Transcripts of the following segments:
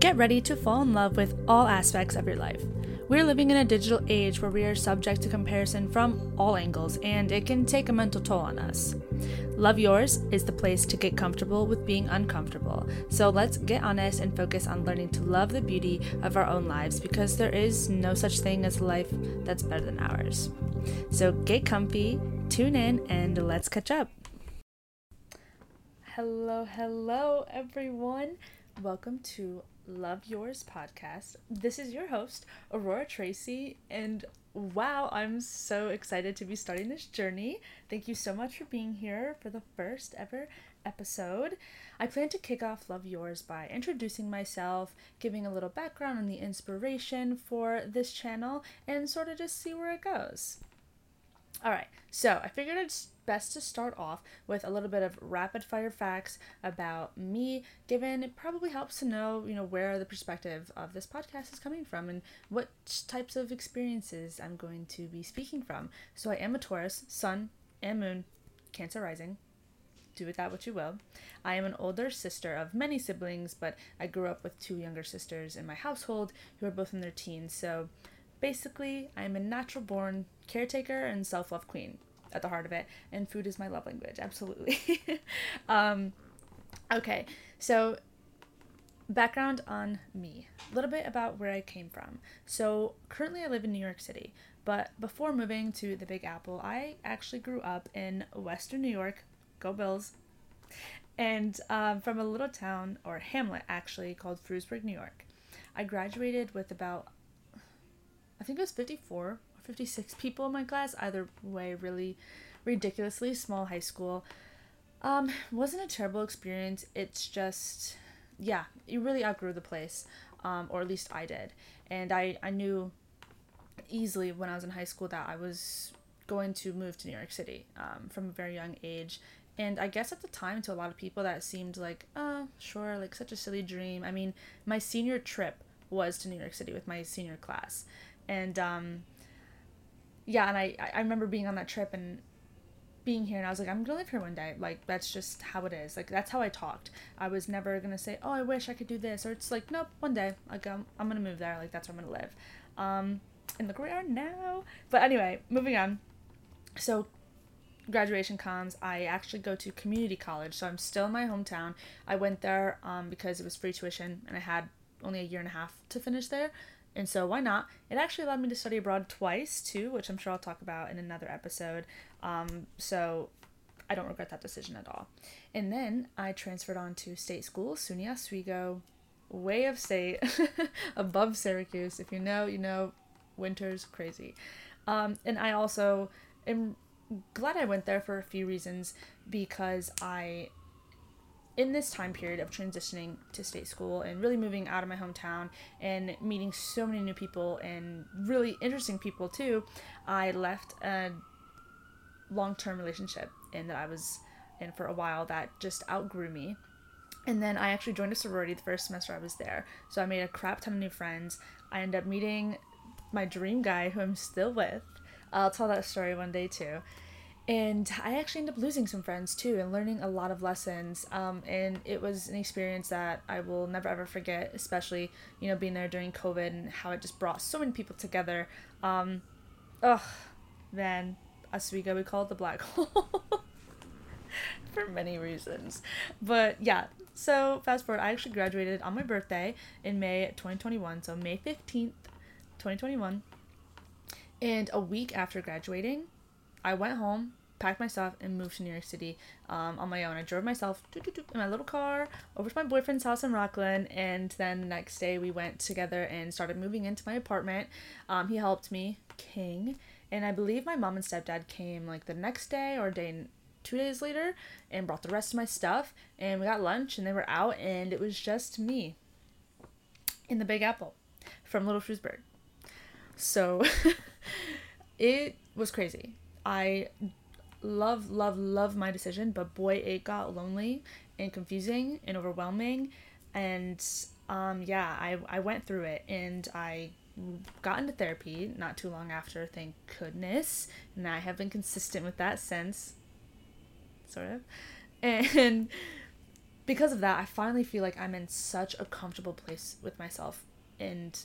Get ready to fall in love with all aspects of your life. We're living in a digital age where we are subject to comparison from all angles, and it can take a mental toll on us. Love Yours is the place to get comfortable with being uncomfortable. So let's get honest and focus on learning to love the beauty of our own lives because there is no such thing as a life that's better than ours. So get comfy, tune in, and let's catch up. Hello, hello, everyone. Welcome to Love Yours podcast. This is your host, Aurora Treacy, and wow, I'm so excited to be starting this journey. Thank you so much for being here for the first ever episode. I plan to kick off Love Yours by introducing myself, giving a little background on the inspiration for this channel, and sort of just see where it goes. All right, so I figured it's best to start off with a little bit of rapid fire facts about me, given it probably helps to know, you know, where the perspective of this podcast is coming from and what types of experiences I'm going to be speaking from. So I am a Taurus, Sun and Moon, Cancer rising. Do with that what you will. I am an older sister of many siblings, but I grew up with two younger sisters in my household who are both in their teens. So basically, I am a natural born caretaker and self love queen at the heart of it, and food is my love language, absolutely. um, okay, so background on me a little bit about where I came from. So, currently, I live in New York City, but before moving to the Big Apple, I actually grew up in Western New York. Go Bills! And um, from a little town, or hamlet actually, called Frewsburg, New York. I graduated with about, I think it was 54 56 people in my class. Either way, really ridiculously small high school. Um, wasn't a terrible experience. It's just, yeah, you really outgrew the place, um, or at least I did. And I, I knew easily when I was in high school that I was going to move to New York City um, from a very young age. And I guess at the time, to a lot of people, that seemed like, uh, sure, like such a silly dream. I mean, my senior trip was to New York City with my senior class. And um, yeah, and I I remember being on that trip and being here and I was like, I'm gonna live here one day. Like that's just how it is. Like that's how I talked. I was never gonna say, Oh, I wish I could do this or it's like, nope, one day. Like I'm I'm gonna move there, like that's where I'm gonna live. Um and look where we are now. But anyway, moving on. So graduation comes, I actually go to community college. So I'm still in my hometown. I went there um, because it was free tuition and I had only a year and a half to finish there. And so why not? It actually allowed me to study abroad twice too, which I'm sure I'll talk about in another episode. Um, so I don't regret that decision at all. And then I transferred on to state school, SUNY Oswego, way of state, above Syracuse. If you know, you know, winter's crazy. Um, and I also am glad I went there for a few reasons because I in this time period of transitioning to state school and really moving out of my hometown and meeting so many new people and really interesting people too, I left a long term relationship and that I was in for a while that just outgrew me. And then I actually joined a sorority the first semester I was there. So I made a crap ton of new friends. I ended up meeting my dream guy who I'm still with. I'll tell that story one day too and I actually ended up losing some friends too and learning a lot of lessons. Um, and it was an experience that I will never ever forget, especially, you know, being there during COVID and how it just brought so many people together. Um, ugh, man, Oswego, we call it the black hole for many reasons. But yeah, so fast forward, I actually graduated on my birthday in May 2021, so May 15th, 2021. And a week after graduating, I went home, packed my stuff, and moved to New York City um, on my own. I drove myself in my little car over to my boyfriend's house in Rockland, and then the next day we went together and started moving into my apartment. Um, he helped me, King, and I believe my mom and stepdad came like the next day or day two days later and brought the rest of my stuff and we got lunch and they were out and it was just me in the big apple from little Frewsburg so it was crazy I love, love, love my decision, but boy, it got lonely and confusing and overwhelming. And um, yeah, I, I went through it and I got into therapy not too long after, thank goodness. And I have been consistent with that since, sort of. And because of that, I finally feel like I'm in such a comfortable place with myself. And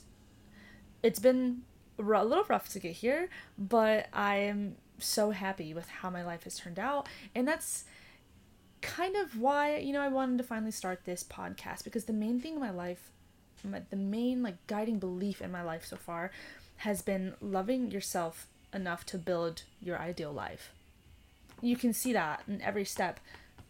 it's been a little rough to get here, but I am so happy with how my life has turned out. And that's kind of why, you know, I wanted to finally start this podcast because the main thing in my life, the main like guiding belief in my life so far has been loving yourself enough to build your ideal life. You can see that in every step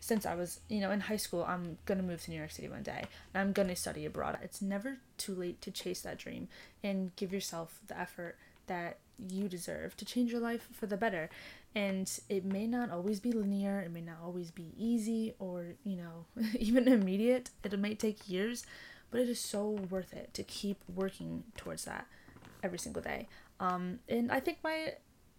since I was, you know, in high school, I'm going to move to New York City one day and I'm going to study abroad. It's never too late to chase that dream and give yourself the effort that you deserve to change your life for the better. And it may not always be linear, it may not always be easy or, you know, even immediate. It may take years, but it is so worth it to keep working towards that every single day. Um, and I think my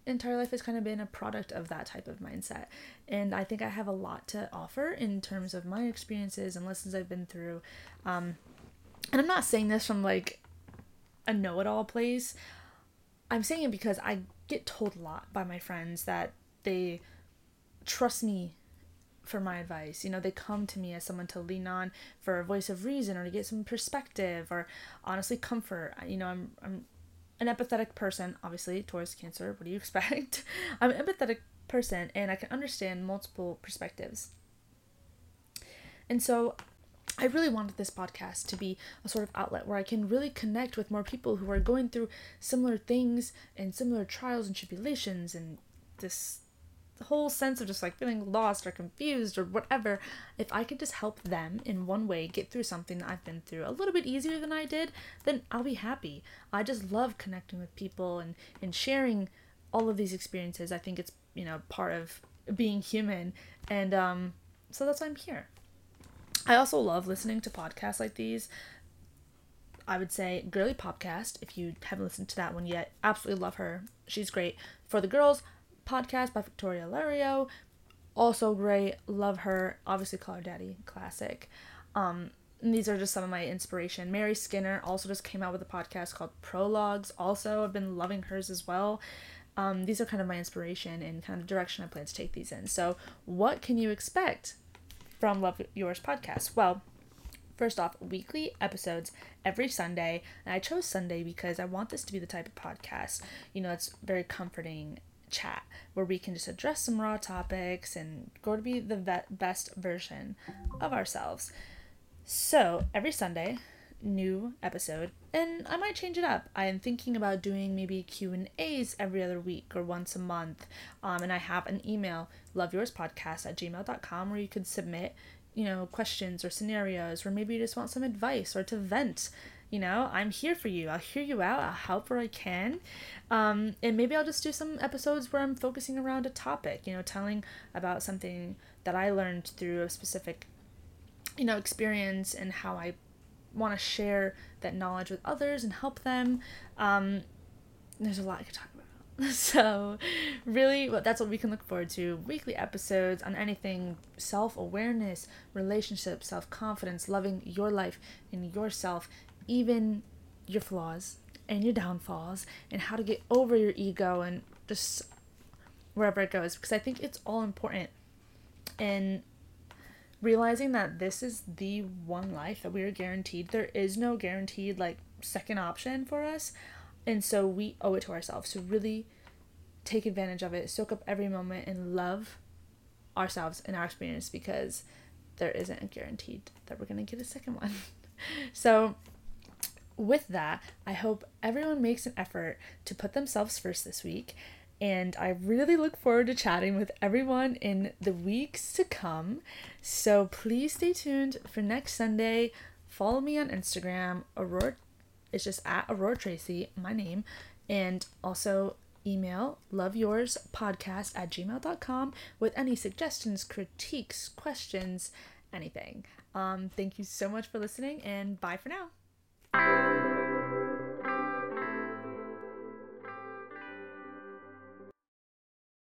entire life has kind of been a product of that type of mindset. And I think I have a lot to offer in terms of my experiences and lessons I've been through. Um, and I'm not saying this from like a know it all place. I'm saying it because I get told a lot by my friends that they trust me for my advice. You know, they come to me as someone to lean on for a voice of reason or to get some perspective or honestly comfort. You know, I'm I'm an empathetic person, obviously, Taurus cancer. What do you expect? I'm an empathetic person and I can understand multiple perspectives. And so I really wanted this podcast to be a sort of outlet where I can really connect with more people who are going through similar things and similar trials and tribulations and this whole sense of just like feeling lost or confused or whatever, if I could just help them in one way get through something that I've been through a little bit easier than I did, then I'll be happy. I just love connecting with people and, and sharing all of these experiences. I think it's, you know, part of being human. And um, so that's why I'm here. I also love listening to podcasts like these. I would say Girly Podcast, if you haven't listened to that one yet, absolutely love her. She's great. For the girls, podcast by Victoria Lario. Also great. Love her. Obviously, Call Her Daddy. Classic. Um, these are just some of my inspiration. Mary Skinner also just came out with a podcast called Prologues. Also, I've been loving hers as well. Um, these are kind of my inspiration and kind of direction I plan to take these in. So, what can you expect from Love Yours podcast? Well, first off, weekly episodes every Sunday. And I chose Sunday because I want this to be the type of podcast, you know, it's very comforting chat where we can just address some raw topics and go to be the vet- best version of ourselves. So, every Sunday, new episode and I might change it up. I am thinking about doing maybe Q&As every other week or once a month. Um, and I have an email, loveyourspodcast at gmail.com where you can submit, you know, questions or scenarios or maybe you just want some advice or to vent you know i'm here for you i'll hear you out i'll help where i can um, and maybe i'll just do some episodes where i'm focusing around a topic you know telling about something that i learned through a specific you know experience and how i want to share that knowledge with others and help them um, there's a lot i could talk about. So really well, that's what we can look forward to. Weekly episodes on anything self-awareness relationships self-confidence loving your life and yourself even your flaws and your downfalls and how to get over your ego and just wherever it goes because I think it's all important. And realizing that this is the one life that we are guaranteed. There is no guaranteed like second option for us. And so we owe it to ourselves to really take advantage of it soak up every moment and love ourselves and our experience because there isn't a guaranteed that we're going to get a second one. So with that, I hope everyone makes an effort to put themselves first this week. And I really look forward to chatting with everyone in the weeks to come. So please stay tuned for next Sunday. Follow me on Instagram. Aurora, it's just at Aurora Treacy, my name. And also email loveyourspodcast at gmail.com with any suggestions, critiques, questions, anything. Um, thank you so much for listening, and bye for now.